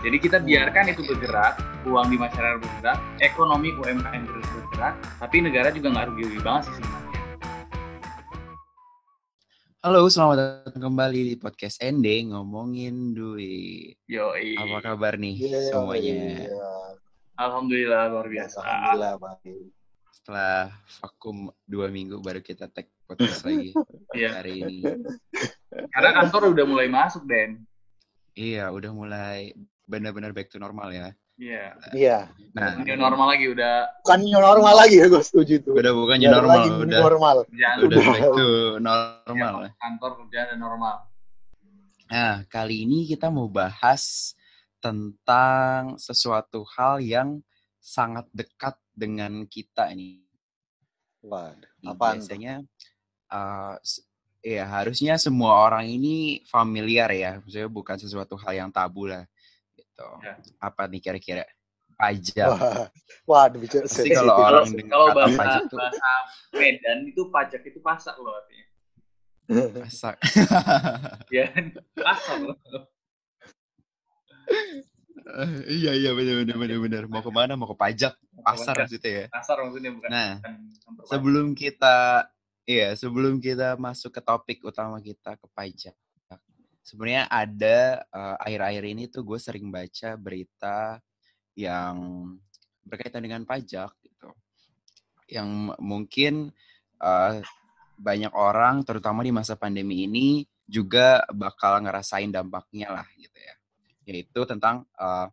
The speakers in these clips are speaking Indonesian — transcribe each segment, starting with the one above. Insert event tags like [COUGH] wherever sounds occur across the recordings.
Jadi kita biarkan itu bergerak, uang di masyarakat bergerak, ekonomi UMKM terus bergerak, tapi negara juga nggak rugi-rugi banget sih sebenarnya. Halo, selamat datang kembali di podcast Ende ngomongin duit. Yoi. Apa kabar nih Iya, semuanya? iya. Alhamdulillah luar biasa. Alhamdulillah baik. Setelah vakum dua minggu baru kita tag podcast lagi [LAUGHS] Iya. hari ini. Karena kantor udah mulai masuk, Den. Iya, udah mulai benar-benar back to normal ya. Iya. Iya. Nah, New normal lagi udah Bukan new normal lagi ya, gue setuju tuh. udah bukan new ada normal, lagi new udah normal. udah Udah. back to normal. Ya, kantor kerjaan udah normal. Nah, kali ini kita mau bahas tentang sesuatu hal yang sangat dekat dengan kita. Waduh, Nih, apaan tuh? biasanya uh, ya harusnya semua orang ini familiar ya maksudnya bukan sesuatu hal yang tabu lah gitu. Ya. apa nih kira-kira pajak? Wah, waduh bicara Pasti kalau Kalau orang kalau bahasa pajak tuh bahasa Medan itu pajak itu pasak loh artinya. pasak. [LAUGHS] Ya, pasak loh. iya iya benar benar benar benar mau ke mana? Mau ke pajak? Pasar maksudnya ya? Pasar maksudnya bukan. Nah, bukan sebelum kita iya sebelum kita masuk ke topik utama kita ke pajak sebenarnya ada akhir-akhir ini tuh gue sering baca berita yang berkaitan dengan pajak gitu yang mungkin eh, banyak orang terutama di masa pandemi ini juga bakal ngerasain dampaknya lah gitu ya yaitu tentang eh,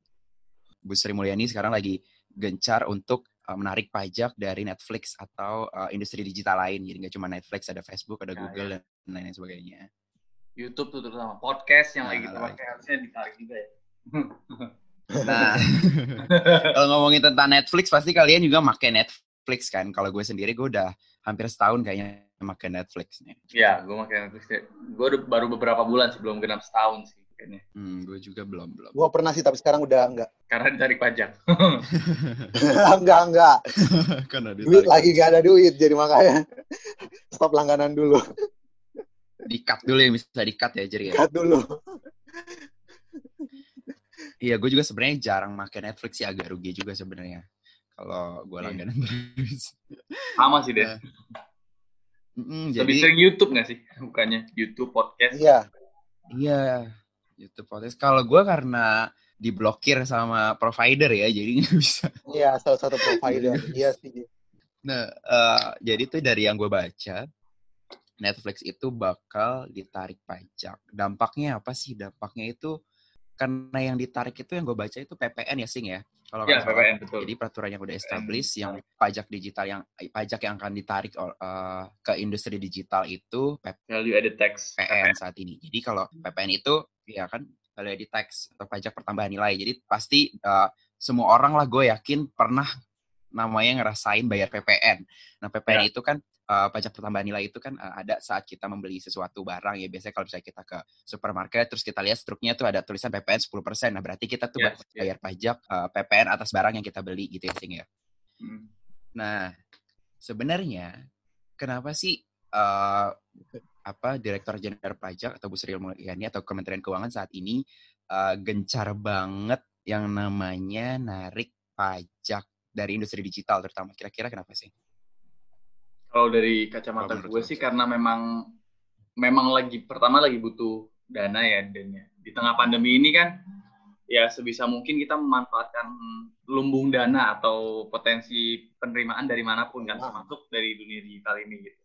Bu Sri Mulyani sekarang lagi gencar untuk uh, menarik pajak dari Netflix atau uh, industri digital lain. Jadi nggak cuma Netflix, ada Facebook, ada Ya, Google dan lain-lain sebagainya. YouTube tuh terutama podcast yang lagi Nah, kita pakai harusnya ditarik juga ya. [LAUGHS] Nah, [LAUGHS] kalau ngomongin tentang Netflix, pasti kalian juga pakai Netflix kan? Kalau gue sendiri, gue udah hampir setahun kayaknya pakai Netflix nih. Iya, gue pakai Netflix. Gue udah baru beberapa bulan sih, belum genap setahun sih kayaknya. Hmm, gue juga belum belum. Gua pernah sih tapi sekarang udah enggak. [LAUGHS] Karena ditarik pajak. enggak, enggak. Karena Duit lagi gak ada duit jadi makanya stop langganan dulu. Di cut dulu ya, bisa di cut ya jadi ya. Cut dulu. Iya, gue juga sebenarnya jarang pakai Netflix sih agak rugi juga sebenarnya. Kalau gue Iya. langganan terus. Sama sih deh. Mm-mm, Lebih jadi sering YouTube nggak sih? Bukannya YouTube, podcast. Iya. iya YouTube podcast. Kalau gue karena diblokir sama provider ya, jadi nggak bisa. Iya, salah satu provider. Iya sih. Nah, eh, jadi tuh dari yang gue baca, Netflix itu bakal ditarik pajak. Dampaknya apa sih? Dampaknya itu karena yang ditarik itu yang gue baca itu PPN ya sing ya. Kalau salah. PPN betul. Jadi peraturan yang udah established yang pajak digital yang eh, pajak yang akan ditarik eh, ke industri digital itu Value added tax. PPN saat ini. Jadi kalau PPN itu ya kan value added tax atau pajak pertambahan nilai. Jadi pasti eh, semua orang lah gue yakin pernah namanya ngerasain bayar PPN. Nah PPN itu kan eh, pajak pertambahan nilai itu kan eh, ada saat kita membeli sesuatu barang ya biasanya kalau misalnya kita ke supermarket terus kita lihat struknya tuh ada tulisan PPN 10%. Nah berarti kita tuh Yes, yes. bayar pajak eh, PPN atas barang yang kita beli gitu ya Sing ya. Hmm. Nah, sebenarnya kenapa sih eh, apa Direktur Jenderal Pajak atau Bu Sri Mulyani atau Kementerian Keuangan saat ini eh, gencar banget yang namanya narik pajak dari industri digital terutama kira-kira kenapa sih? Kalau dari kacamata gue sih karena memang memang lagi pertama lagi butuh dana ya dan ya. Di tengah pandemi ini kan ya sebisa mungkin kita memanfaatkan lumbung dana atau potensi penerimaan dari mana pun kan termasuk dari dunia digital ini gitu.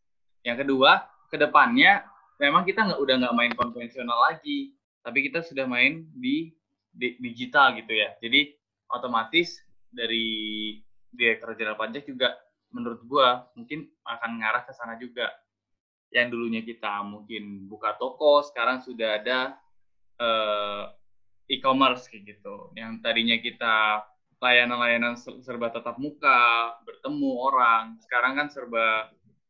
Yang kedua, ke depannya memang kita nggak udah nggak main konvensional lagi, tapi kita sudah main di, di digital gitu ya. Jadi otomatis dari Direktur Jenderal Pajak juga menurut gua mungkin akan ngarah ke sana juga. Yang dulunya kita mungkin buka toko, sekarang sudah ada eh, e-commerce kayak gitu. Yang tadinya kita layanan-layanan ser- serba tatap muka, bertemu orang, sekarang kan serba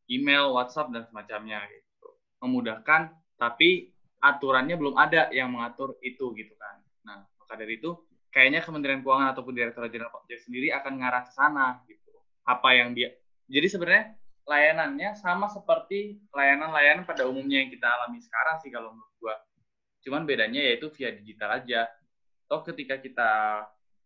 email, WhatsApp dan semacamnya gitu. Memudahkan, tapi aturannya belum ada yang mengatur itu gitu kan. Nah, maka dari itu kayaknya Kementerian Keuangan ataupun Direktur Jenderal Pajak sendiri akan ngarah ke sana gitu. Apa yang dia Jadi sebenarnya layanannya sama seperti layanan-layanan pada umumnya yang kita alami sekarang sih kalau menurut gua. Cuman bedanya yaitu via digital aja. toh ketika kita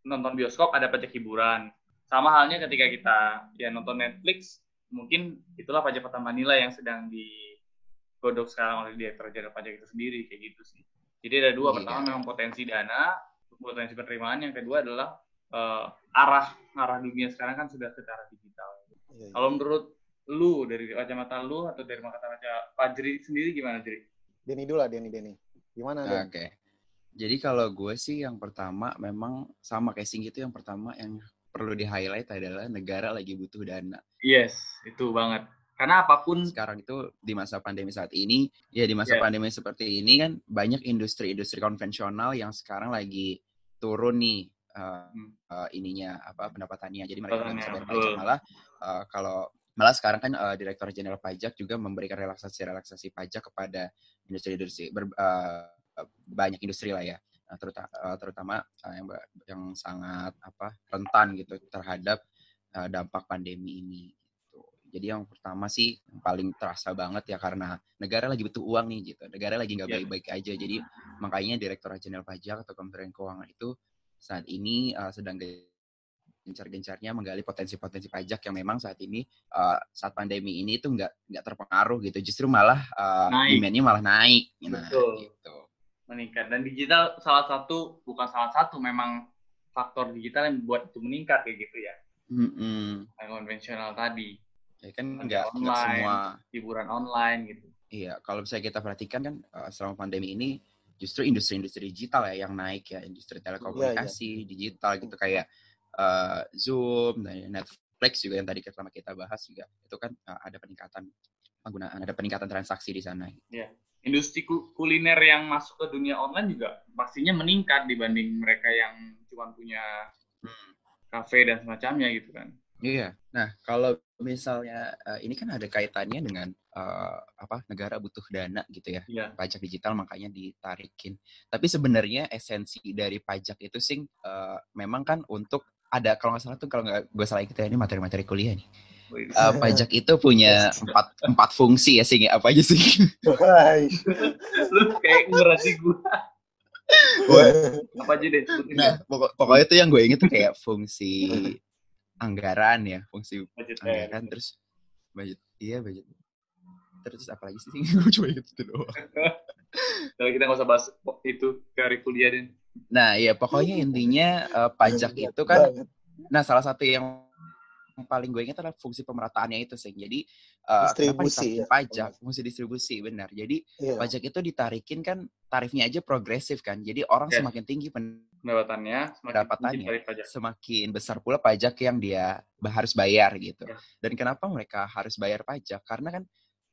nonton bioskop ada pajak hiburan sama halnya ketika kita ya nonton Netflix mungkin itulah pajak pertambahan nilai yang sedang digodok sekarang oleh direktur jenderal pajak itu sendiri kayak gitu sih jadi ada dua Iya. pertama memang potensi dana potensi penerimaan yang kedua adalah eh, arah arah dunia sekarang kan sudah ke arah digital iya. kalau menurut lu dari kacamata lu atau dari kacamata Fajri sendiri gimana Jri? Denny dulu lah, Denny, Denny. Gimana, Den? Oke. Jadi kalau gue sih yang pertama memang sama kayak Sing itu yang pertama yang perlu di-highlight adalah negara lagi butuh dana. Yes, itu banget. Karena apa pun Sekarang itu di masa pandemi saat ini, ya di masa Yeah. pandemi seperti ini kan banyak industri-industri konvensional yang sekarang lagi turun nih uh, uh, ininya apa pendapatannya. Jadi mereka nggak bisa bayar pajak malah uh, kalau malah sekarang kan uh, Direktur Jenderal Pajak juga memberikan relaksasi-relaksasi pajak kepada industri-industri ber- uh, uh, banyak industri lah ya. Nah, terutama terutama uh, yang yang sangat apa rentan gitu terhadap uh, dampak pandemi ini. Jadi yang pertama sih yang paling terasa banget ya karena negara lagi butuh uang nih gitu. Negara lagi nggak Iya. baik-baik aja. Jadi makanya Direktur Jenderal Pajak atau Kementerian Keuangan itu saat ini uh, sedang gencar-gencarnya menggali potensi-potensi pajak yang memang saat ini uh, saat pandemi ini itu nggak nggak terpengaruh gitu. Justru malah uh, demand-nya malah naik. Nah, Betul. gitu. meningkat dan digital salah satu bukan salah satu memang faktor digital yang membuat itu meningkat kayak gitu ya. Yang konvensional tadi, Ya kan nggak semua hiburan online gitu. Iya, kalau misalnya kita perhatikan kan uh, selama pandemi ini justru industri-industri digital ya yang naik ya, industri telekomunikasi, digital gitu kayak uh, Zoom, dan Netflix juga yang tadi pertama kita bahas juga itu kan uh, ada peningkatan penggunaan, ada peningkatan transaksi di sana. Industri ku- kuliner yang masuk ke dunia online juga pastinya meningkat dibanding mereka yang cuma punya Hmm. kafe dan semacamnya gitu kan. Iya. Nah, kalau misalnya uh, ini kan ada kaitannya dengan uh, apa negara butuh dana gitu ya. Iya. Pajak digital makanya ditarikin. Tapi sebenarnya esensi dari pajak itu sih uh, memang kan untuk ada kalau nggak salah tuh kalau nggak gue salah kita ini materi-materi kuliah nih. Uh, pajak itu punya empat empat fungsi ya sih apa aja sih? Lu kayak ngerasi gue apa aja deh sebutin Nah, pokok- pokoknya tuh yang gue inget tuh kayak fungsi anggaran ya, fungsi budget anggaran terus budget iya budget. Terus apa lagi sih [LAUGHS] gue cuma inget itu doang. [LAUGHS] Kalau kita nggak usah bahas itu teori kuliah deh. nah ya pokoknya intinya eh, pajak itu kan nah salah satu yang paling gue ingat adalah fungsi pemerataannya itu sih jadi eh, kenapa Distribusi, ya. pajak fungsi distribusi benar jadi Iya. pajak itu ditarikin kan tarifnya aja progresif kan jadi orang Yes. semakin tinggi Pendapatannya semakin Pendapatannya. tinggi semakin besar pula pajak yang dia harus bayar gitu. Ya. Dan kenapa mereka harus bayar pajak? Karena kan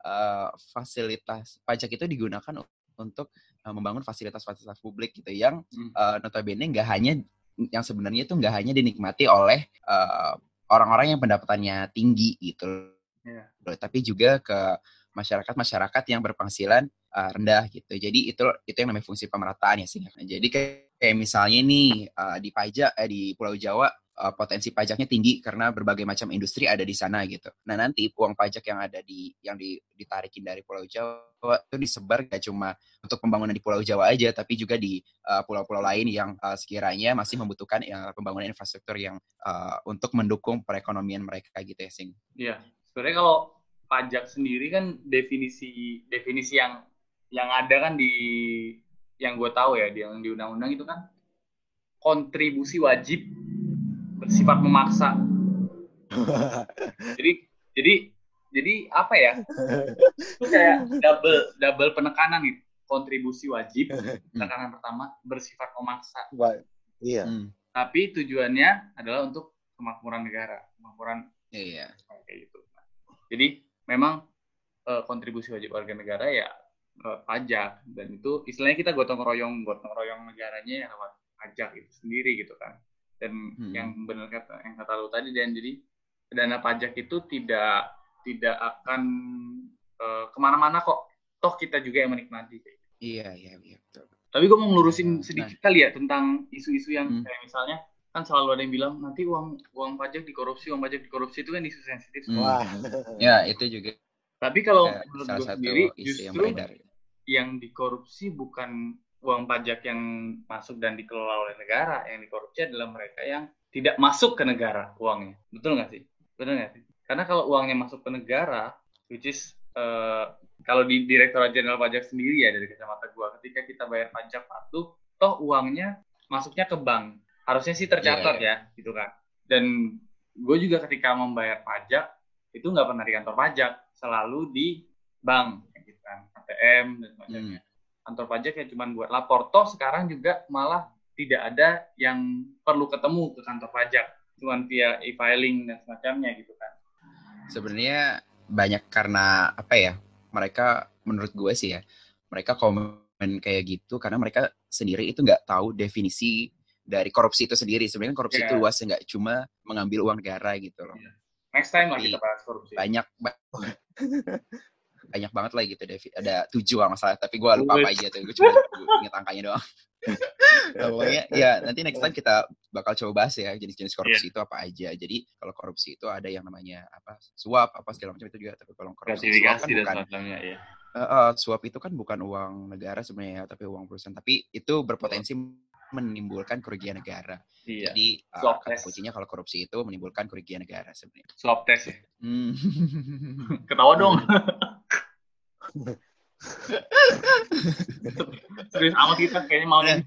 eh, fasilitas pajak itu digunakan untuk eh, membangun fasilitas-fasilitas publik gitu yang Hmm. eh, notabene nggak hanya yang sebenarnya itu nggak hanya dinikmati oleh eh, orang-orang yang pendapatannya tinggi gitu, loh, tapi juga ke masyarakat-masyarakat yang berpenghasilan eh, rendah gitu. Jadi itu itu yang namanya fungsi pemerataan ya sih. Jadi kayak, kayak misalnya nih eh, di pajak eh, di Pulau Jawa eh, potensi pajaknya tinggi karena berbagai macam industri ada di sana gitu. Nah nanti uang pajak yang ada di yang di, ditarikin dari Pulau Jawa itu disebar gak cuma untuk pembangunan di Pulau Jawa aja, tapi juga di eh, pulau-pulau lain yang eh, sekiranya masih membutuhkan eh, pembangunan infrastruktur yang eh, untuk mendukung perekonomian mereka gitu ya sing. Iya. Sebenarnya kalau pajak sendiri kan definisi definisi yang yang ada kan di yang gue tahu ya yang di undang-undang itu kan kontribusi wajib bersifat memaksa. [LAUGHS] Jadi jadi jadi apa ya? Itu kayak double double penekanan gitu. Kontribusi wajib [LAUGHS] penekanan pertama bersifat memaksa. Wah, Iya. Hmm, Tapi tujuannya adalah untuk kemakmuran negara, kemakmuran Iya. kayak gitu. Jadi memang eh, kontribusi wajib warga negara ya eh, pajak dan itu istilahnya kita gotong royong gotong royong negaranya ya lewat pajak itu sendiri gitu kan. Dan Hmm. yang benar kata yang kata lu tadi dan jadi dana pajak itu tidak tidak akan eh, ke mana-mana kok. Toh kita juga yang menikmati. Iya, iya, iya. betul. Tapi gue mau ngelurusin Nah. sedikit kali ya tentang isu-isu yang Hmm. kayak misalnya kan selalu ada yang bilang nanti uang uang pajak dikorupsi, uang pajak dikorupsi itu kan isu sensitif. Hmm. Wah. [LAUGHS] Ya, itu juga Tapi kalau kayak menurut gue sendiri isu yang justru beredar. yang dikorupsi bukan uang pajak yang masuk dan dikelola oleh negara, yang dikorupsi adalah mereka yang tidak masuk ke negara uangnya. Betul nggak sih? Betul nggak sih? Karena kalau uangnya masuk ke negara, which is uh, kalau di Direktorat Jenderal Pajak sendiri ya dari kacamata gua, ketika kita bayar pajak patuh, toh uangnya masuknya ke bank. Harusnya sih tercatat yeah, yeah. ya, gitu kan. Dan gue juga ketika membayar pajak itu nggak pernah di kantor pajak, selalu di bank, gitu kan, ATM dan sebagainya. Hmm kantor pajak ya cuma buat lapor. Toh sekarang juga malah tidak ada yang perlu ketemu ke kantor pajak, cuma via e-filing dan semacamnya gitu kan. Sebenarnya banyak karena apa ya? Mereka menurut gue sih ya, mereka komen kayak gitu karena mereka sendiri itu nggak tahu definisi dari korupsi itu sendiri. Sebenarnya korupsi yeah. itu luas nggak cuma mengambil uang negara gitu loh. Yeah. Next time lah kita bahas korupsi. Banyak [LAUGHS] banyak banget lah gitu Devi. Ada tujuh kalau masalah, tapi gue lupa apa aja tuh. Gue cuma inget angkanya doang. [LAUGHS] nah, pokoknya ya nanti next time kita bakal coba bahas ya jenis-jenis korupsi yeah. itu apa aja. Jadi kalau korupsi itu ada yang namanya apa suap apa segala macam itu juga. Tapi kalau korupsi suap kan bukan. Ya. Uh, uh, suap itu kan bukan uang negara sebenarnya, tapi uang perusahaan. Tapi itu berpotensi menimbulkan kerugian negara. Iya. Jadi uh, kata kuncinya kalau korupsi itu menimbulkan kerugian negara sebenarnya. Swap test ya. Hmm. [LAUGHS] Ketawa dong. [LAUGHS] Serius amat kita kayaknya mau nih.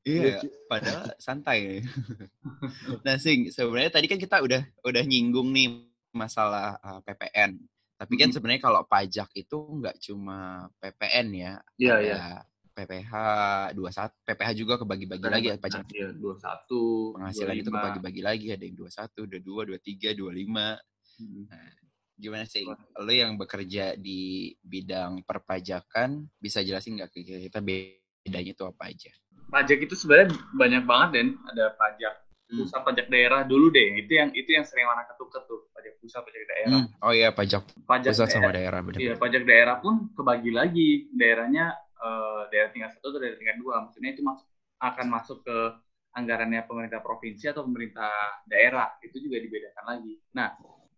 Iya, padahal santai. [LAUGHS] nah, sing sebenarnya tadi kan kita udah udah nyinggung nih masalah uh, PPN. Tapi kan sebenarnya kalau pajak itu nggak cuma PPN ya. Iya, iya. PPH 21, PPH juga kebagi-bagi lagi ya pajak. Iya, 21, penghasilan 25. itu kebagi-bagi lagi ada yang 21, 22, 23, 25. Hmm. Nah, gimana sih? Lo yang bekerja di bidang perpajakan bisa jelasin nggak ke kita bedanya itu apa aja? Pajak itu sebenarnya banyak banget dan ada pajak hmm. pusat pajak daerah dulu deh itu yang itu yang sering warna ketuker tuh pajak pusat pajak daerah. Hmm. oh iya pajak pajak pusat daerah. sama daerah. benar iya pajak daerah pun kebagi lagi. Daerahnya uh, daerah tingkat satu atau daerah tingkat dua. Maksudnya itu masuk akan masuk ke anggarannya pemerintah provinsi atau pemerintah daerah. Itu juga dibedakan lagi. Nah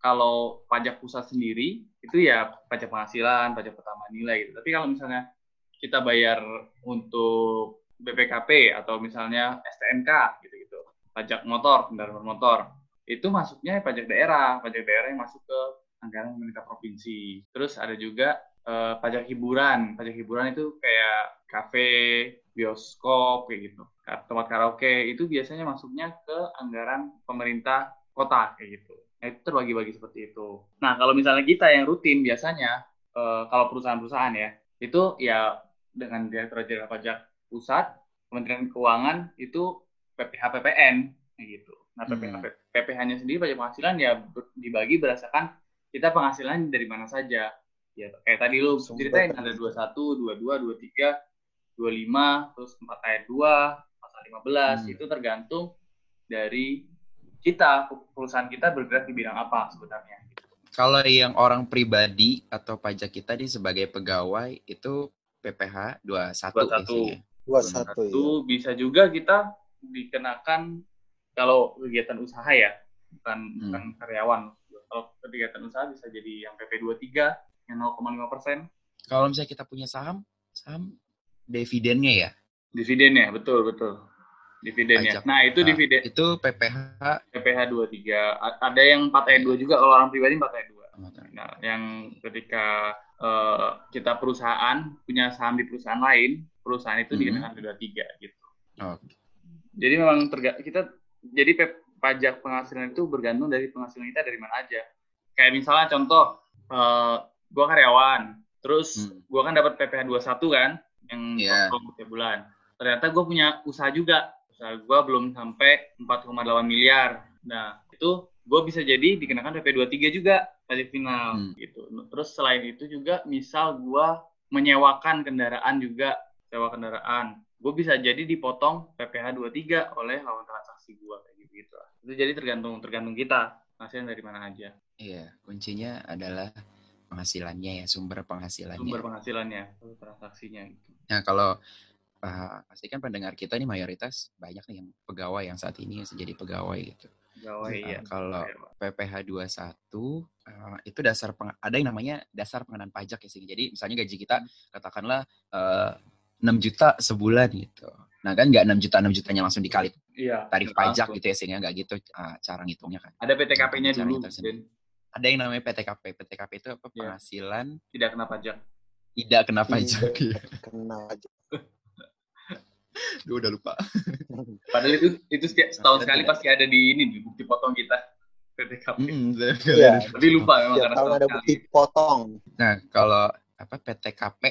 kalau pajak pusat sendiri itu ya pajak penghasilan, pajak pertama nilai gitu. Tapi kalau misalnya kita bayar untuk BPKP atau misalnya STNK gitu-gitu, pajak motor, kendaraan bermotor, itu masuknya pajak daerah, pajak daerah yang masuk ke anggaran pemerintah provinsi. Terus ada juga eh, pajak hiburan, pajak hiburan itu kayak kafe, bioskop kayak gitu, tempat karaoke itu biasanya masuknya ke anggaran pemerintah kota kayak gitu. Nah, itu terbagi-bagi seperti itu. Nah, kalau misalnya kita yang rutin biasanya, uh, kalau perusahaan-perusahaan ya, itu ya dengan Direktur Jenderal Pajak Pusat, Kementerian Keuangan itu PPH PPN gitu. Nah, PPH, hmm. PPH-nya sendiri pajak penghasilan ya dibagi berdasarkan kita penghasilan dari mana saja. Ya, kayak tadi lu ceritain ada 21, 22, 23, 25, terus 4 ayat 2, pasal 15, hmm. itu tergantung dari kita perusahaan kita bergerak di bidang apa sebenarnya? Kalau yang orang pribadi atau pajak kita di sebagai pegawai itu PPH 21 21 21 ya. bisa juga kita dikenakan kalau kegiatan usaha ya bukan hmm. bukan karyawan. Kalau kegiatan usaha bisa jadi yang PP 23 yang 0,5 persen. Kalau misalnya kita punya saham saham dividennya ya? Dividennya betul betul dividennya. Pajak. Nah, itu nah, dividen. Itu PPH PPH 23. Ada yang 4 ayat 2 juga kalau orang pribadi 4 ayat 2. Nah, yang ketika uh, kita perusahaan punya saham di perusahaan lain, perusahaan itu mm -hmm. dikenakan 23 gitu. Okay. Jadi memang terga kita jadi pajak penghasilan itu bergantung dari penghasilan kita dari mana aja. Kayak misalnya contoh uh, gua karyawan, terus hmm. gua kan dapat PPH 21 kan yang yeah. setiap bulan. Ternyata gue punya usaha juga usaha gue belum sampai 4,8 miliar. Nah, itu gue bisa jadi dikenakan PP 23 juga pajak final hmm. gitu. Terus selain itu juga misal gue menyewakan kendaraan juga, sewa kendaraan. Gue bisa jadi dipotong PPh 23 oleh lawan transaksi gue kayak gitu, gitu. Itu jadi tergantung tergantung kita hasilnya dari mana aja. Iya, kuncinya adalah penghasilannya ya, sumber penghasilannya. Sumber penghasilannya, transaksinya gitu. Nah, kalau uh, pasti kan pendengar kita ini mayoritas banyak nih yang pegawai yang saat ini jadi pegawai gitu. Pegawai uh, ya. Kalau PPh 21 uh, itu dasar peng, ada yang namanya dasar pengenaan pajak ya sih. Jadi misalnya gaji kita hmm. katakanlah uh, 6 juta sebulan gitu. Nah kan nggak 6 juta 6 jutanya langsung dikali Iya. tarif Betul. pajak gitu ya sehingga nggak gitu uh, cara ngitungnya kan. Ada PTKP-nya Cara dulu. Ada yang namanya PTKP. PTKP itu apa? Iya. Penghasilan Tidak kena pajak. tidak kena pajak. Tidak kena aja. Duh, udah lupa. [LAUGHS] Padahal itu itu setiap setahun Ada sekali tidak? pasti ada di ini di bukti potong kita [LAUGHS] PTKP. Mm, Iya. Tapi lupa memang Tiap karena tahun setahun ada sekali. bukti potong. Nah, kalau apa PTKP,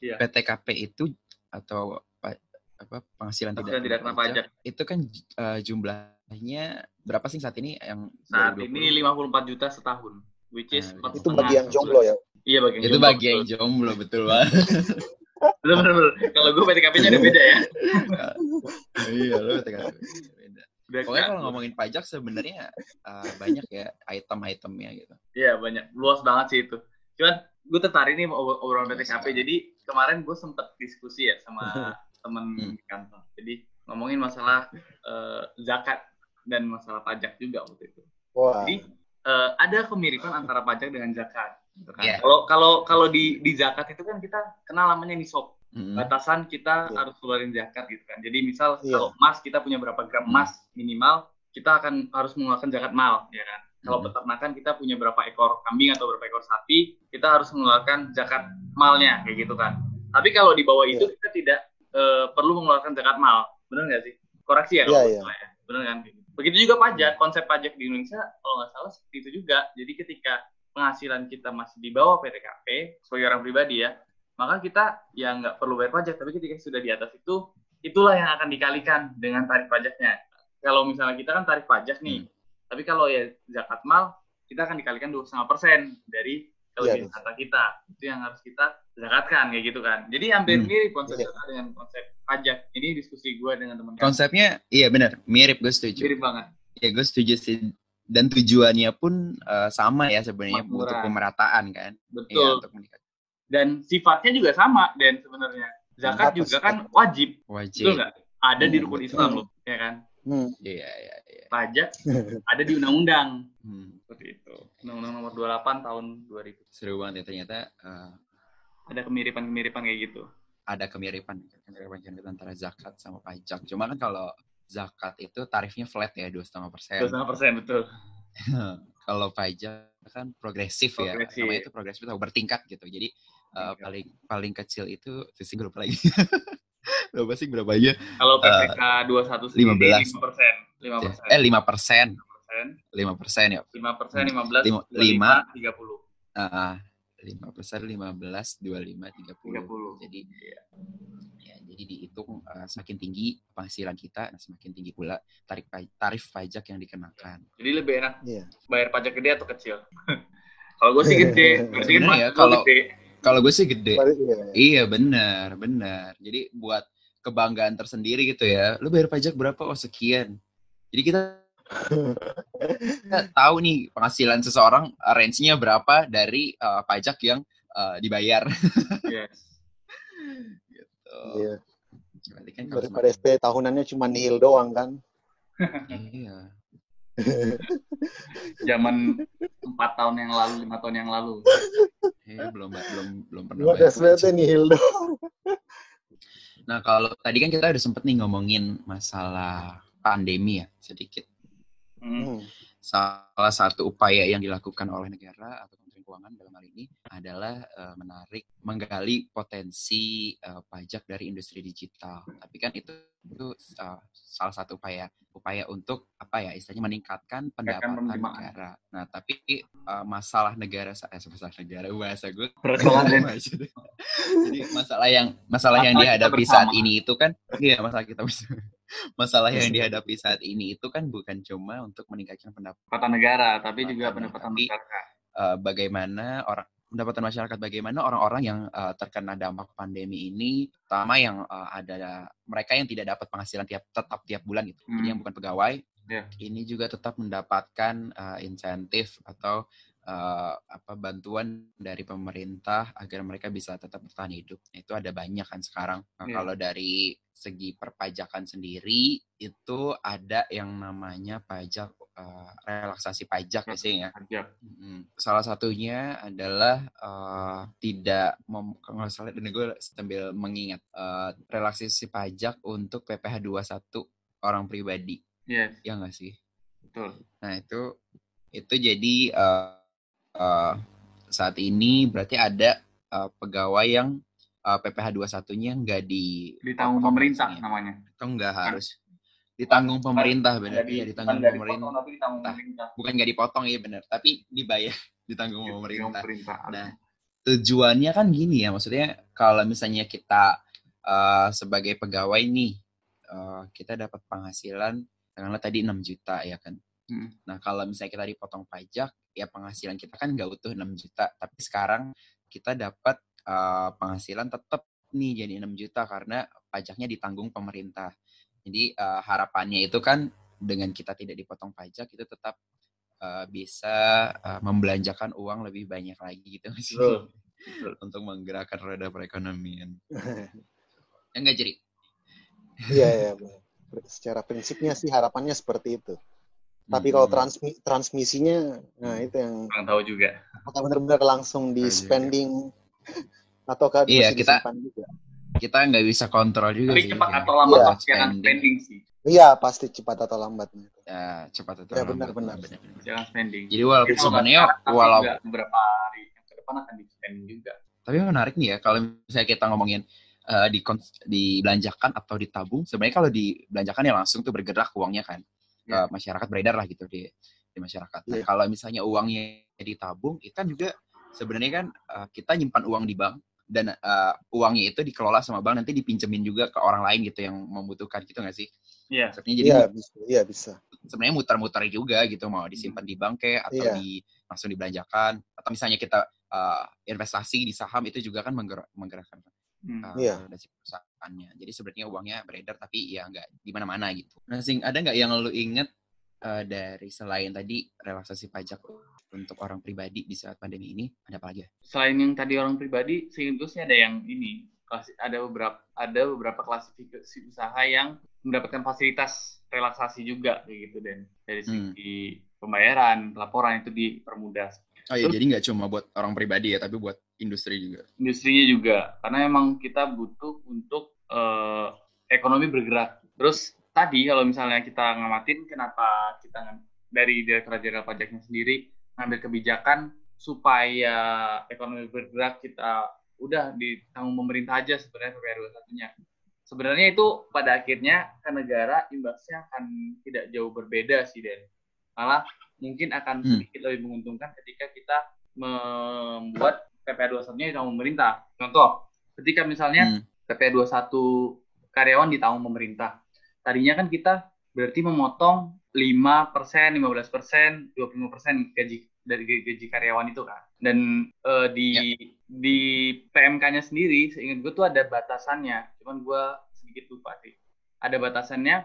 Iya. PTKP itu atau pa- apa penghasilan tidak, Penghasilan tidak kena pajak. itu kan uh, jumlahnya berapa sih saat ini yang Saat 2020? ini 54 juta setahun, which is Nah, empat Itu bagi yang jomblo ya. Iya bagi yang itu jomblo, bagi yang betul. jomblo betul banget. [LAUGHS] Betul. Kalau gue PTKP-nya ada beda ya. iya lo PTKP. Beda. Pokoknya kalau ngomongin pajak sebenarnya uh, banyak ya item-itemnya gitu. Iya banyak, luas banget sih itu. Cuman gue tertarik nih mau obrol- obrolan PTKP. Jadi kemarin gue sempet diskusi ya sama [LAUGHS] temen Hmm. di kantor. Jadi ngomongin masalah eh, zakat dan masalah pajak juga waktu itu. Wah. Jadi eh, ada kemiripan antara pajak dengan zakat. Gitu kan. Iya. Kalau kalau kalau di di zakat itu kan kita kenal namanya nisab. Mm-mm. Batasan kita Iya. harus keluarin zakat gitu kan. Jadi misal Iya. kalau emas kita punya berapa gram emas minimal, kita akan harus mengeluarkan zakat mal, ya kan. Kalau Hmm. peternakan kita punya berapa ekor kambing atau berapa ekor sapi, kita harus mengeluarkan zakat malnya kayak gitu kan. Tapi kalau di bawah itu kita tidak eh, perlu mengeluarkan zakat mal. Benar nggak sih? Koreksi ya kalau Iya, iya. salah ya. Benar kan? Begitu juga pajak, konsep pajak di Indonesia kalau nggak salah seperti itu juga. Jadi ketika penghasilan kita masih di bawah PTKP sebagai orang pribadi ya, maka kita ya nggak perlu bayar pajak. Tapi ketika sudah di atas itu, itulah yang akan dikalikan dengan tarif pajaknya. Kalau misalnya kita kan tarif pajak nih, tapi kalau ya zakat mal kita akan dikalikan dua setengah persen dari kelebihan Iya, harta kita. Itu yang harus kita zakatkan kayak gitu kan. Jadi hampir Hmm. mirip konsep zakat dengan konsep pajak. Ini diskusi gue dengan teman Konsepnya iya benar, mirip gue setuju. mirip banget. Ya gue setuju sih. Dan tujuannya pun uh, sama ya sebenarnya untuk pemerataan kan. Iya, Betul. untuk meningkat. Dan sifatnya juga sama dan sebenarnya zakat Apa juga kan wajib, Wajib. betul nggak? Ada di Hmm, rukun betul. Islam loh, ya kan? Hmm. Iya, iya, iya. Pajak [LAUGHS] ada di undang-undang Hmm, seperti itu. Undang-undang nomor 28 tahun 2000. seru banget ya ternyata uh, Ada kemiripan-kemiripan kayak gitu. ada kemiripan kemiripan antara zakat sama pajak. Cuma kan kalau zakat itu tarifnya flat ya dua setengah persen. Dua setengah persen betul. [LAUGHS] kalau pajak kan progresif, ya, Progresif. namanya itu progresif atau bertingkat gitu. Jadi uh, paling paling kecil itu sisi grup lagi. [LAUGHS] berapa sih berapa aja? Kalau PPK 21 sendiri 15. 5 persen. 5 persen. Eh lima persen, 5 persen. lima persen ya. 5 persen, 15, Lima- 25, lima. 30. Ah, lima persen, lima belas, dua lima, tiga 30. puluh. Jadi Iya. ya, jadi dihitung uh, semakin tinggi penghasilan kita, nah, semakin tinggi pula tarif tarif pajak yang dikenakan. Jadi lebih enak Iya. bayar pajak gede atau kecil? [LAUGHS] kalau gue sih gede. [LAUGHS] Sebenarnya ya, kalau-. Kalau gue sih gede. Balik- iya. Iya benar, benar. Jadi buat kebanggaan tersendiri gitu ya. Lu bayar pajak berapa? Oh sekian. Jadi kita, [LAUGHS] kita tahu nih penghasilan seseorang uh, range-nya berapa dari uh, pajak yang uh, dibayar. Yes. Gitu. Iya. Berarti kan kalau Daripada SP tahunannya cuma nihil doang kan. Iya. [LAUGHS] Zaman 4 tahun yang lalu, 5 tahun yang lalu. Iya belum belum belum pernah Buat bayar SP pajak. nihil doang. Nah kalau tadi kan kita udah sempet nih ngomongin masalah pandemi ya sedikit. Hmm. Hmm. salah satu upaya yang dilakukan oleh negara atau Keuangan dalam hal ini adalah eh, menarik menggali potensi eh, pajak dari industri digital. Tapi kan itu itu eh, salah satu upaya upaya untuk apa ya istilahnya meningkatkan pendapatan negara. Nah, tapi eh, masalah negara sa- eh, masalah negara bahasa gue [LAUGHS] jadi masalah yang masalah yang dihadapi saat ini itu kan iya masalah kita bersama. [LAUGHS] masalah yang dihadapi saat ini itu kan bukan cuma untuk meningkatkan pendapatan negara, tapi juga Pendapatan, masyarakat. Eh, bagaimana orang pendapatan masyarakat bagaimana orang-orang yang eh, terkena dampak pandemi ini terutama yang eh, ada mereka yang tidak dapat penghasilan tiap tetap tiap bulan gitu jadi Hmm. yang bukan pegawai Iya. ini juga tetap mendapatkan eh, insentif atau uh, apa bantuan dari pemerintah agar mereka bisa tetap bertahan hidup. Nah, itu ada banyak kan sekarang. Nah, Iya. kalau dari segi perpajakan sendiri itu ada yang namanya pajak uh, relaksasi pajak ya sih ya. Pajak. Mm, Salah satunya adalah uh, tidak mem kalau salah dan gue sambil mengingat uh, relaksasi pajak untuk PPh 21 orang pribadi. Yes, Ya nggak sih? betul. Nah itu itu jadi uh, uh, saat ini berarti ada uh, pegawai yang uh, PPh 21-nya nggak di Ditanggung pemerintah maksudnya. namanya. Atau nggak harus ditanggung pemerintah benar ya bukan ditanggung pemerintah. dipotong, tapi ditanggung Nah, pemerintah. Bukan nggak dipotong ya benar, tapi dibayar [LAUGHS] ditanggung Ditanggung pemerintah. pemerintah. Nah, tujuannya kan gini ya, maksudnya kalau misalnya kita uh, sebagai pegawai nih, uh, kita dapat penghasilan, katakanlah tadi 6 juta ya kan. Hmm. Nah, kalau misalnya kita dipotong pajak, ya penghasilan kita kan nggak utuh 6 juta, tapi sekarang kita dapat uh, penghasilan tetap nih jadi 6 juta karena pajaknya ditanggung pemerintah. Jadi uh, harapannya itu kan dengan kita tidak dipotong pajak itu tetap uh, bisa uh, membelanjakan uang lebih banyak lagi gitu [LAUGHS] sih. Untuk menggerakkan roda perekonomian. [LAUGHS] Ya enggak jadi. Iya, benar. Secara prinsipnya sih harapannya seperti itu. Tapi kalau Mm-mm. transmi- transmisinya, nah itu yang Kurang tahu juga. apakah benar-benar langsung di Tahu juga. spending [LAUGHS] ataukah Iya, kita- disimpan juga? kita nggak bisa kontrol juga Tapi sih. cepat ya. atau lambat Iya. pasti akan spending sih. Iya, pasti cepat atau lambat. Ya, cepat atau Ya, lambat. benar-benar. Benar-benar. Jangan spending. Jadi walaupun sebenarnya sekarang, tapi walau juga beberapa hari yang ke depan akan di spending juga. tapi menarik nih ya kalau misalnya kita ngomongin eh, di dibelanjakan atau ditabung, sebenarnya kalau dibelanjakan ya langsung tuh bergerak uangnya kan ke Ya. masyarakat beredar lah gitu di di masyarakat. Nah, Iya. kalau misalnya uangnya ditabung, itu kan juga sebenarnya kan eh, kita nyimpan uang di bank dan eh, uangnya itu dikelola sama bank nanti dipinjemin juga ke orang lain gitu yang membutuhkan gitu nggak sih? Iya. Sebenarnya jadi Iya, bisa. Iya, bisa. sebenarnya muter-muter juga gitu mau disimpan di bank kayak atau Iya. di langsung dibelanjakan atau misalnya kita uh, investasi di saham itu juga kan menggerak, menggerakkan Hmm. uh, Iya. dari Jadi sebenarnya uangnya beredar tapi ya nggak di mana-mana gitu. Nah, Sing, ada nggak yang lu inget uh, dari selain tadi relaksasi pajak untuk orang pribadi di saat pandemi ini ada apa lagi ya? Selain yang tadi orang pribadi, seingat gue sih ada yang ini. Ada beberapa ada beberapa klasifikasi usaha yang mendapatkan fasilitas relaksasi juga kayak gitu dan dari Hmm. segi pembayaran, pelaporan itu dipermudah. Oh iya, Terus- jadi nggak cuma buat orang pribadi ya, tapi buat industri juga. industrinya juga karena emang kita butuh untuk eh, ekonomi bergerak. Terus tadi kalau misalnya kita ngamatin kenapa kita dari Direktorat Jenderal Pajaknya sendiri ngambil kebijakan supaya ekonomi bergerak kita udah ditanggung pemerintah aja sebenarnya PPR 21-nya. Sebenarnya itu pada akhirnya ke negara imbasnya akan tidak jauh berbeda sih Den. Malah mungkin akan Hmm. sedikit lebih menguntungkan ketika kita membuat PPh 21-nya ditanggung pemerintah. Contoh, ketika misalnya Hmm. PPh 21 karyawan ditanggung pemerintah. Tadinya kan kita berarti memotong 5%, 15%, 25% gaji dari gaji karyawan itu kan. Dan eh, di di PMK-nya sendiri, seingat gue tuh ada batasannya. Cuman gue sedikit lupa sih. Ada batasannya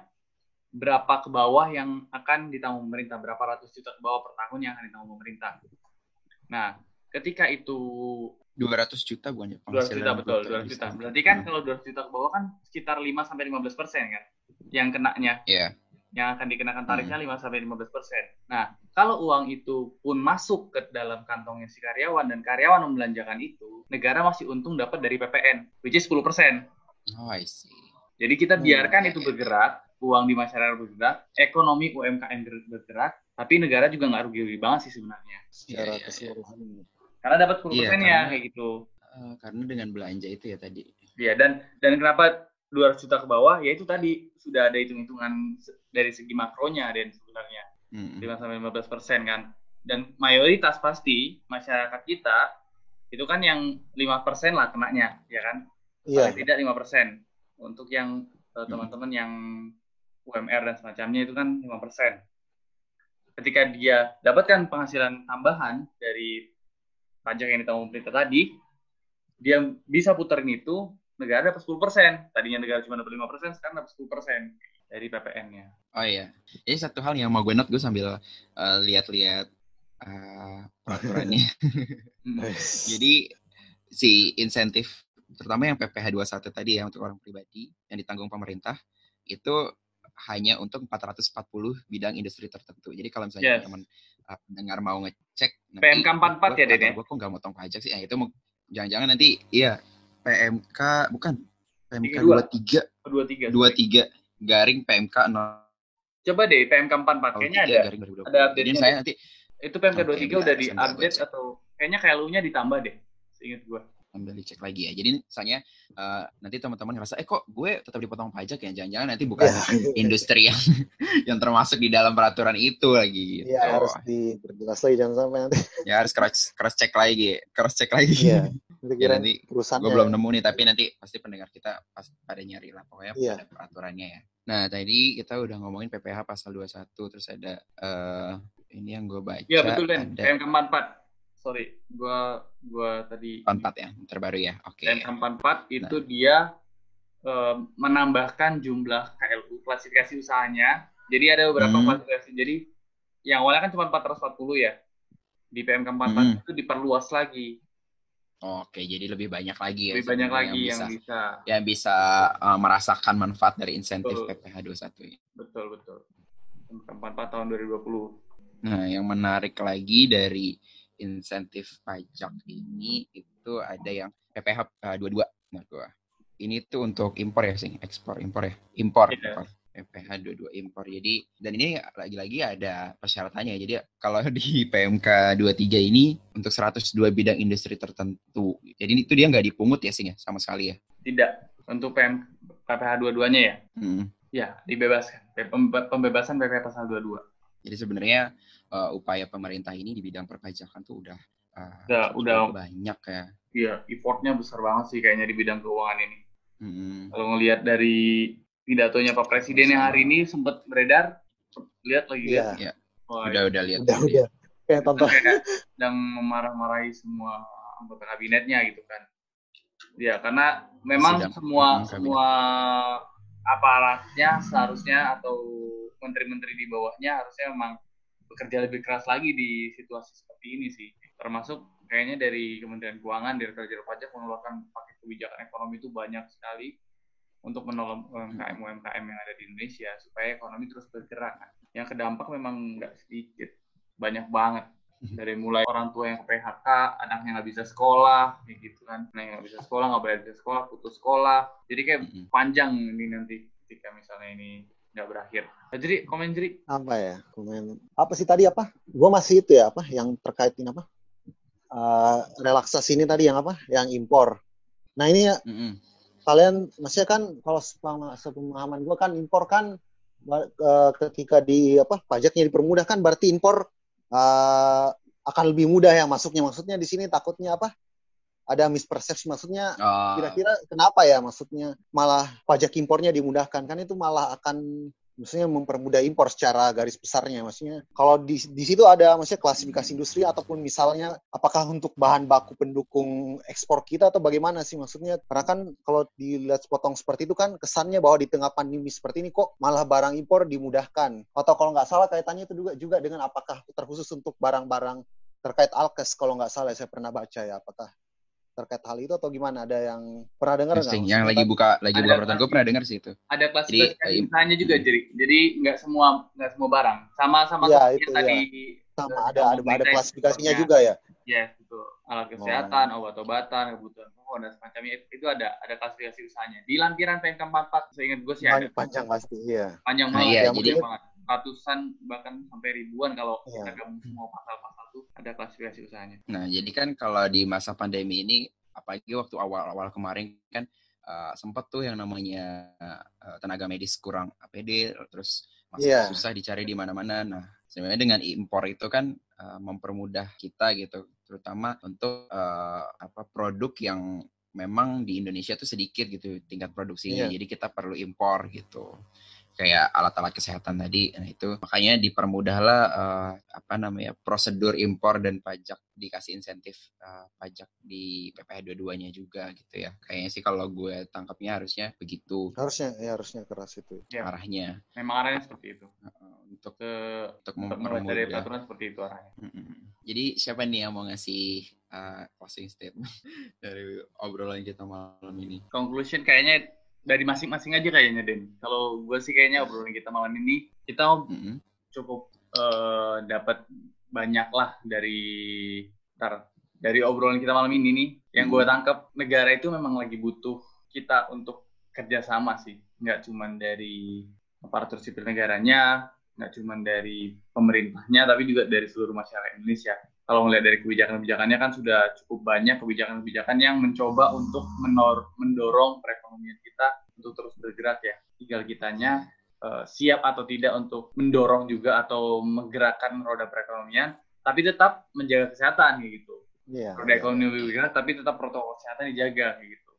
berapa ke bawah yang akan ditanggung pemerintah, berapa ratus juta ke bawah per tahun yang akan ditanggung pemerintah. Nah, ketika itu 200 juta bukan ya? 200 juta betul, brutto 200 di juta. Berarti kan Hmm. kalau 200 juta ke bawah kan sekitar 5 sampai 15 persen kan, yang kenanya, Iya. yang akan dikenakan tarifnya 5 sampai 15 persen. Nah, kalau uang itu pun masuk ke dalam kantongnya si karyawan dan karyawan membelanjakan itu, negara masih untung dapat dari PPN, which is 10 persen. Oh, I see. Jadi kita Hmm, biarkan iya, itu iya. bergerak, uang di masyarakat bergerak, ekonomi UMKM ber- bergerak, tapi negara juga nggak rugi-rugi banget sih sebenarnya. Secara Iya, iya, iya. keseluruhan. Karena dapat 10 Iya, persen ya kayak gitu. Eh, karena dengan belanja itu ya tadi. Iya dan dan kenapa 200 juta ke bawah? Ya itu tadi sudah ada hitung-hitungan dari segi makronya dan sebenarnya Mm-mm. 5 sampai 15 persen kan. Dan mayoritas pasti masyarakat kita itu kan yang 5 persen lah kenanya, ya kan? Iya. Tidak 5 persen. Untuk yang eh, teman-teman yang UMR dan semacamnya itu kan 5 persen. Ketika dia dapatkan penghasilan tambahan dari pajak yang ditanggung pemerintah tadi, dia bisa puterin itu, negara dapat 10 persen. Tadinya negara cuma dapat 5 persen, sekarang dapat 10 persen dari PPN-nya. Oh iya. Jadi satu hal yang mau gue note gue sambil eh, lihat-lihat uh, peraturannya. [LAUGHS] [LAUGHS] Jadi si insentif terutama yang PPh 21 tadi ya untuk orang pribadi yang ditanggung pemerintah itu hanya untuk 440 bidang industri tertentu. Jadi kalau misalnya Yes. teman uh, pendengar mau ngecek PMK 44 ya, ya? Gue kok nggak motong pajak sih? Ya itu jangan-jangan nanti iya PMK bukan PMK 32. 23 Kedua tiga. 23 garing PMK 0 Coba deh PMK 44 kayaknya ada. garing 2020. ada Jadi update-nya saya nanti Itu PMK Oke, 23 udah bisa, di update atau kayaknya kayak lu-nya ditambah deh. Seingat gua. Ambil dicek lagi ya. Jadi misalnya eh, nanti teman-teman ngerasa eh kok gue tetap dipotong pajak ya? Jangan-jangan nanti bukan Ya, industri yang [LAUGHS] yang termasuk di dalam peraturan itu lagi gitu. Iya harus diperjelas lagi jangan sampai nanti. [LAUGHS] Ya harus cross cross check lagi, cross check lagi. Iya. [LAUGHS] Nanti Ya, nanti perusahaan. gue belum nemu nih tapi nanti pasti pendengar kita pas pada nyari lah pokoknya Iya. ada peraturannya ya. Nah tadi kita udah ngomongin PPH pasal 21 terus ada eh ini yang gue baca Iya betul Den. ada PMK 44. Sorry, gua gua tadi 44 ya terbaru ya. Oke. PMK 44 itu Nah. dia eh, menambahkan jumlah KLU klasifikasi usahanya. Jadi ada beberapa Hmm. klasifikasi. Jadi yang awalnya kan cuma 440 ya. Di PMK 44 Hmm. itu diperluas lagi. Oke, jadi lebih banyak lagi ya. Lebih banyak lagi yang bisa bisa. yang bisa uh, merasakan manfaat dari insentif Betul. PPh 21 ini. Betul betul. PMK 44 tahun 2020. Nah, yang menarik lagi dari insentif pajak ini itu ada yang PPh uh, 22 menurut gua. Ini tuh untuk impor ya, sing, ekspor impor ya. Impor, Iya. impor. PPh 22 impor. Jadi dan ini lagi-lagi ada persyaratannya. Jadi kalau di PMK 23 ini untuk 102 bidang industri tertentu. Jadi itu dia nggak dipungut ya, sing ya, sama sekali ya. Tidak. Untuk PM, PPH 22-nya ya? Hmm. Ya, dibebaskan. Pem- Pembebasan PPH pasal 22. Jadi sebenarnya uh, upaya pemerintah ini di bidang perpajakan tuh udah uh, Udah- udah. banyak ya. Iya, effortnya besar banget sih kayaknya di bidang keuangan ini. Hmm. Kalau ngelihat dari pidatonya Pak Presiden yang hari ini sempat beredar, lihat lagi Iya. lihat. Wah, Udah udah lihat. Udah udah. Kayak itu tonton. kayak sedang memarah-marahi semua anggota kabinetnya gitu kan. Ya, karena memang Sedang- semua hmm, kabinet. semua aparatnya seharusnya atau menteri-menteri di bawahnya harusnya memang bekerja lebih keras lagi di situasi seperti ini sih. Termasuk kayaknya dari Kementerian Keuangan, dari Direktur Pajak mengeluarkan paket kebijakan ekonomi itu banyak sekali untuk menolong UMKM UMKM yang ada di Indonesia supaya ekonomi terus bergerak. Yang kedampak memang nggak sedikit, banyak banget. Dari mulai orang tua yang ke PHK, anaknya nggak bisa sekolah, kayak gitu kan. Nah, yang nggak bisa sekolah, nggak bisa sekolah, putus sekolah. Jadi kayak Mm-mm. panjang ini nanti ketika misalnya ini nggak berakhir. Jadi komen jadi apa ya komen. Apa sih tadi apa? Gue masih itu ya apa? Yang terkait ini apa? Eh, relaksasi ini tadi yang apa? Yang impor. Nah ini ya Mm-mm. kalian maksudnya kan kalau sepema- sepemahaman gue kan impor kan eh, ketika di apa pajaknya dipermudah kan berarti impor eh, akan lebih mudah ya masuknya. Maksudnya di sini takutnya apa ada mispersepsi maksudnya Oh, kira-kira kenapa ya maksudnya malah pajak impornya dimudahkan? Kan itu malah akan maksudnya mempermudah impor secara garis besarnya. Maksudnya kalau di di situ ada maksudnya klasifikasi industri ataupun misalnya apakah untuk bahan baku pendukung ekspor kita atau bagaimana sih maksudnya? Karena kan kalau dilihat sepotong seperti itu kan kesannya bahwa di tengah pandemi seperti ini kok malah barang impor dimudahkan. Atau kalau nggak salah kaitannya itu juga juga dengan apakah terkhusus untuk barang-barang terkait alkes kalau nggak salah saya pernah baca ya apakah terkait hal itu atau gimana? Ada yang pernah dengar nggak? Yang lagi kan- buka lagi Ada buka peraturan gue pernah dengar sih itu. ada klasifikasi Jadi, eh, usahanya juga hmm. jadi jadi nggak semua nggak semua barang. Sama sama Iya, seperti itu, tadi. sama eh, ada ada ada klasifikasinya ekspornya. juga ya? Ya itu. Alat kesehatan obat-obatan kebutuhan pokok dan semacamnya. Itu, itu ada ada klasifikasi usahanya. Di lampiran PMK 44 seingat gue sih ada. Pan- panjang pasti iya. Panjang Nah, banget iya, ya, jadi- panjang banget ratusan bahkan sampai ribuan kalau Iya. kita gabung semua pasal-pasal itu ada klasifikasi usahanya Nah, jadi kan kalau di masa pandemi ini apalagi waktu awal-awal kemarin kan uh, sempat tuh yang namanya uh, tenaga medis kurang APD terus masih Iya. susah dicari di mana-mana. Nah, sebenarnya dengan impor itu kan uh, mempermudah kita gitu, terutama untuk uh, apa produk yang memang di Indonesia tuh sedikit gitu tingkat produksinya. Iya. Jadi kita perlu impor gitu. Kayak alat-alat kesehatan tadi. Nah, itu makanya dipermudahlah uh, apa namanya prosedur impor dan pajak dikasih insentif uh, pajak di PPh 22-nya juga gitu ya. Kayaknya sih kalau gue tangkapnya harusnya begitu harusnya ya harusnya keras itu Ya. arahnya memang arahnya seperti itu Uh, untuk ke untuk mulai dari mempermudah. peraturan seperti itu arahnya Mm-mm. jadi siapa nih yang mau ngasih uh, closing statement [LAUGHS] dari obrolan kita malam ini? Conclusion kayaknya dari masing-masing aja kayaknya Den. Kalau gue sih kayaknya obrolan kita malam ini kita mm -hmm. cukup uh, dapat banyak lah dari ntar dari obrolan kita malam ini nih. Yang gue tangkap negara itu memang lagi butuh kita untuk kerjasama sih, nggak cuma dari aparatur sipil negaranya, nggak cuma dari pemerintahnya, tapi juga dari seluruh masyarakat Indonesia. Kalau melihat dari kebijakan-kebijakannya kan sudah cukup banyak kebijakan-kebijakan yang mencoba untuk menor mendorong perekonomian kita untuk terus bergerak ya. Tinggal kitanya uh, siap atau tidak untuk mendorong juga atau menggerakkan roda perekonomian, tapi tetap menjaga kesehatan gitu. Yeah, roda yeah. ekonomi bergerak, tapi tetap protokol kesehatan dijaga gitu.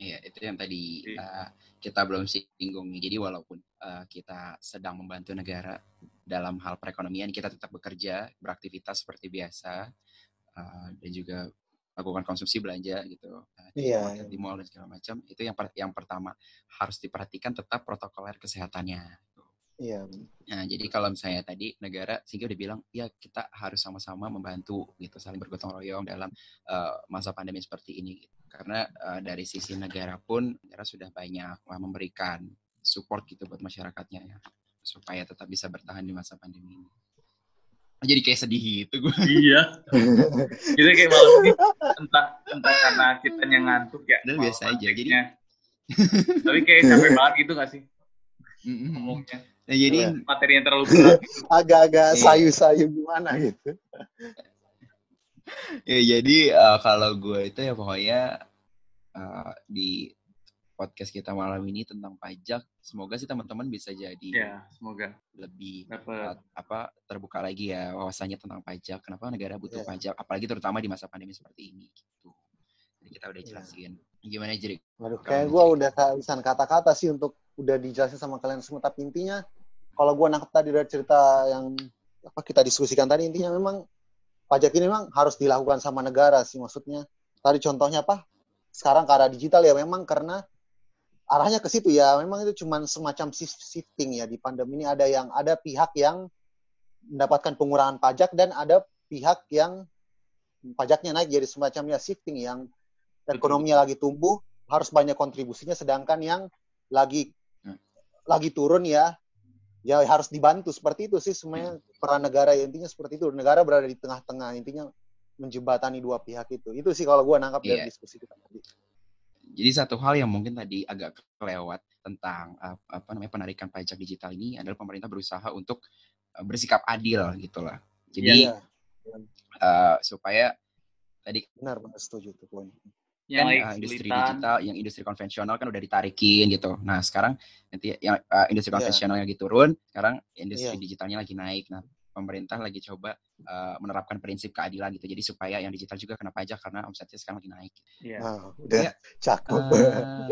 Iya, itu yang tadi uh, kita belum singgung. Jadi walaupun uh, kita sedang membantu negara dalam hal perekonomian, kita tetap bekerja, beraktivitas seperti biasa, uh, dan juga lakukan konsumsi belanja gitu uh, di, iya, iya. di mall dan segala macam. Itu yang per yang pertama harus diperhatikan tetap protokoler kesehatannya. Iya. Nah, jadi kalau misalnya tadi negara sehingga udah bilang ya kita harus sama-sama membantu gitu saling bergotong royong dalam uh, masa pandemi seperti ini. Gitu. Karena uh, dari sisi negara pun negara sudah banyak memberikan support gitu buat masyarakatnya ya supaya tetap bisa bertahan di masa pandemi ini. Jadi kayak sedih gitu gue. Iya. Jadi kayak malam ini entah entah karena kita yang ngantuk ya. Dan biasa aja. Jadi tapi kayak capek banget gitu gak sih? Ngomongnya. Nah, jadi materi yang terlalu berat. Gitu. Agak-agak iya. sayu-sayu gimana gitu. ya jadi uh, kalau gue itu ya pokoknya uh, di podcast kita malam ini tentang pajak. Semoga sih teman-teman bisa jadi ya, semoga. lebih uh, apa terbuka lagi ya wawasannya tentang pajak. Kenapa negara butuh ya. pajak? Apalagi terutama di masa pandemi seperti ini gitu. Jadi kita udah iya. jelasin. Ya. gimana jadi Waduh, kayak gue udah kehabisan kata-kata sih untuk udah dijelasin sama kalian semua. Tapi intinya kalau gue nangkep tadi dari cerita yang apa kita diskusikan tadi intinya memang pajak ini memang harus dilakukan sama negara sih maksudnya. Tadi contohnya apa? Sekarang ke arah digital ya memang karena arahnya ke situ ya. Memang itu cuma semacam shifting ya di pandemi ini. Ada yang ada pihak yang mendapatkan pengurangan pajak dan ada pihak yang pajaknya naik. Jadi semacamnya shifting yang ekonominya lagi tumbuh harus banyak kontribusinya sedangkan yang lagi hmm. lagi turun ya ya harus dibantu. Seperti itu sih semuanya peran negara. Ya intinya seperti itu. Negara berada di tengah-tengah. Intinya menjembatani dua pihak itu. Itu sih kalau gue nangkap yeah. dari iya. diskusi kita tadi jadi satu hal yang mungkin tadi agak kelewat tentang uh, apa namanya penarikan pajak digital ini adalah pemerintah berusaha untuk uh, bersikap adil gitulah jadi yeah. uh, supaya tadi benar benar setuju tuh poin yang kan uh, industri digital, yang industri konvensional kan udah ditarikin gitu. Nah sekarang nanti yang uh, industri iya. konvensional lagi turun, sekarang industri yeah. digitalnya lagi naik. Nah pemerintah lagi coba uh, menerapkan prinsip keadilan gitu. Jadi supaya yang digital juga kena pajak karena omsetnya sekarang lagi naik. Iya. Yeah. Nah, udah ya, cakep. Uh,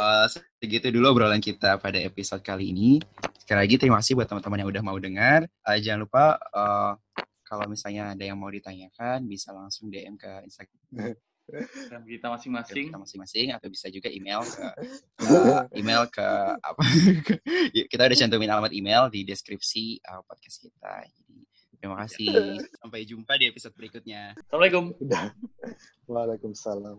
uh, [LAUGHS] segitu dulu obrolan kita pada episode kali ini. Sekali lagi terima kasih buat teman-teman yang udah mau dengar. Uh, jangan lupa uh, kalau misalnya ada yang mau ditanyakan bisa langsung DM ke [LAUGHS] Instagram kita masing-masing. Kita masing-masing atau bisa juga email ke uh, [LAUGHS] email ke apa? [LAUGHS] kita udah cantumin alamat email di deskripsi uh, podcast kita. Jadi terima kasih. [LAUGHS] Sampai jumpa di episode berikutnya. Assalamualaikum. Waalaikumsalam.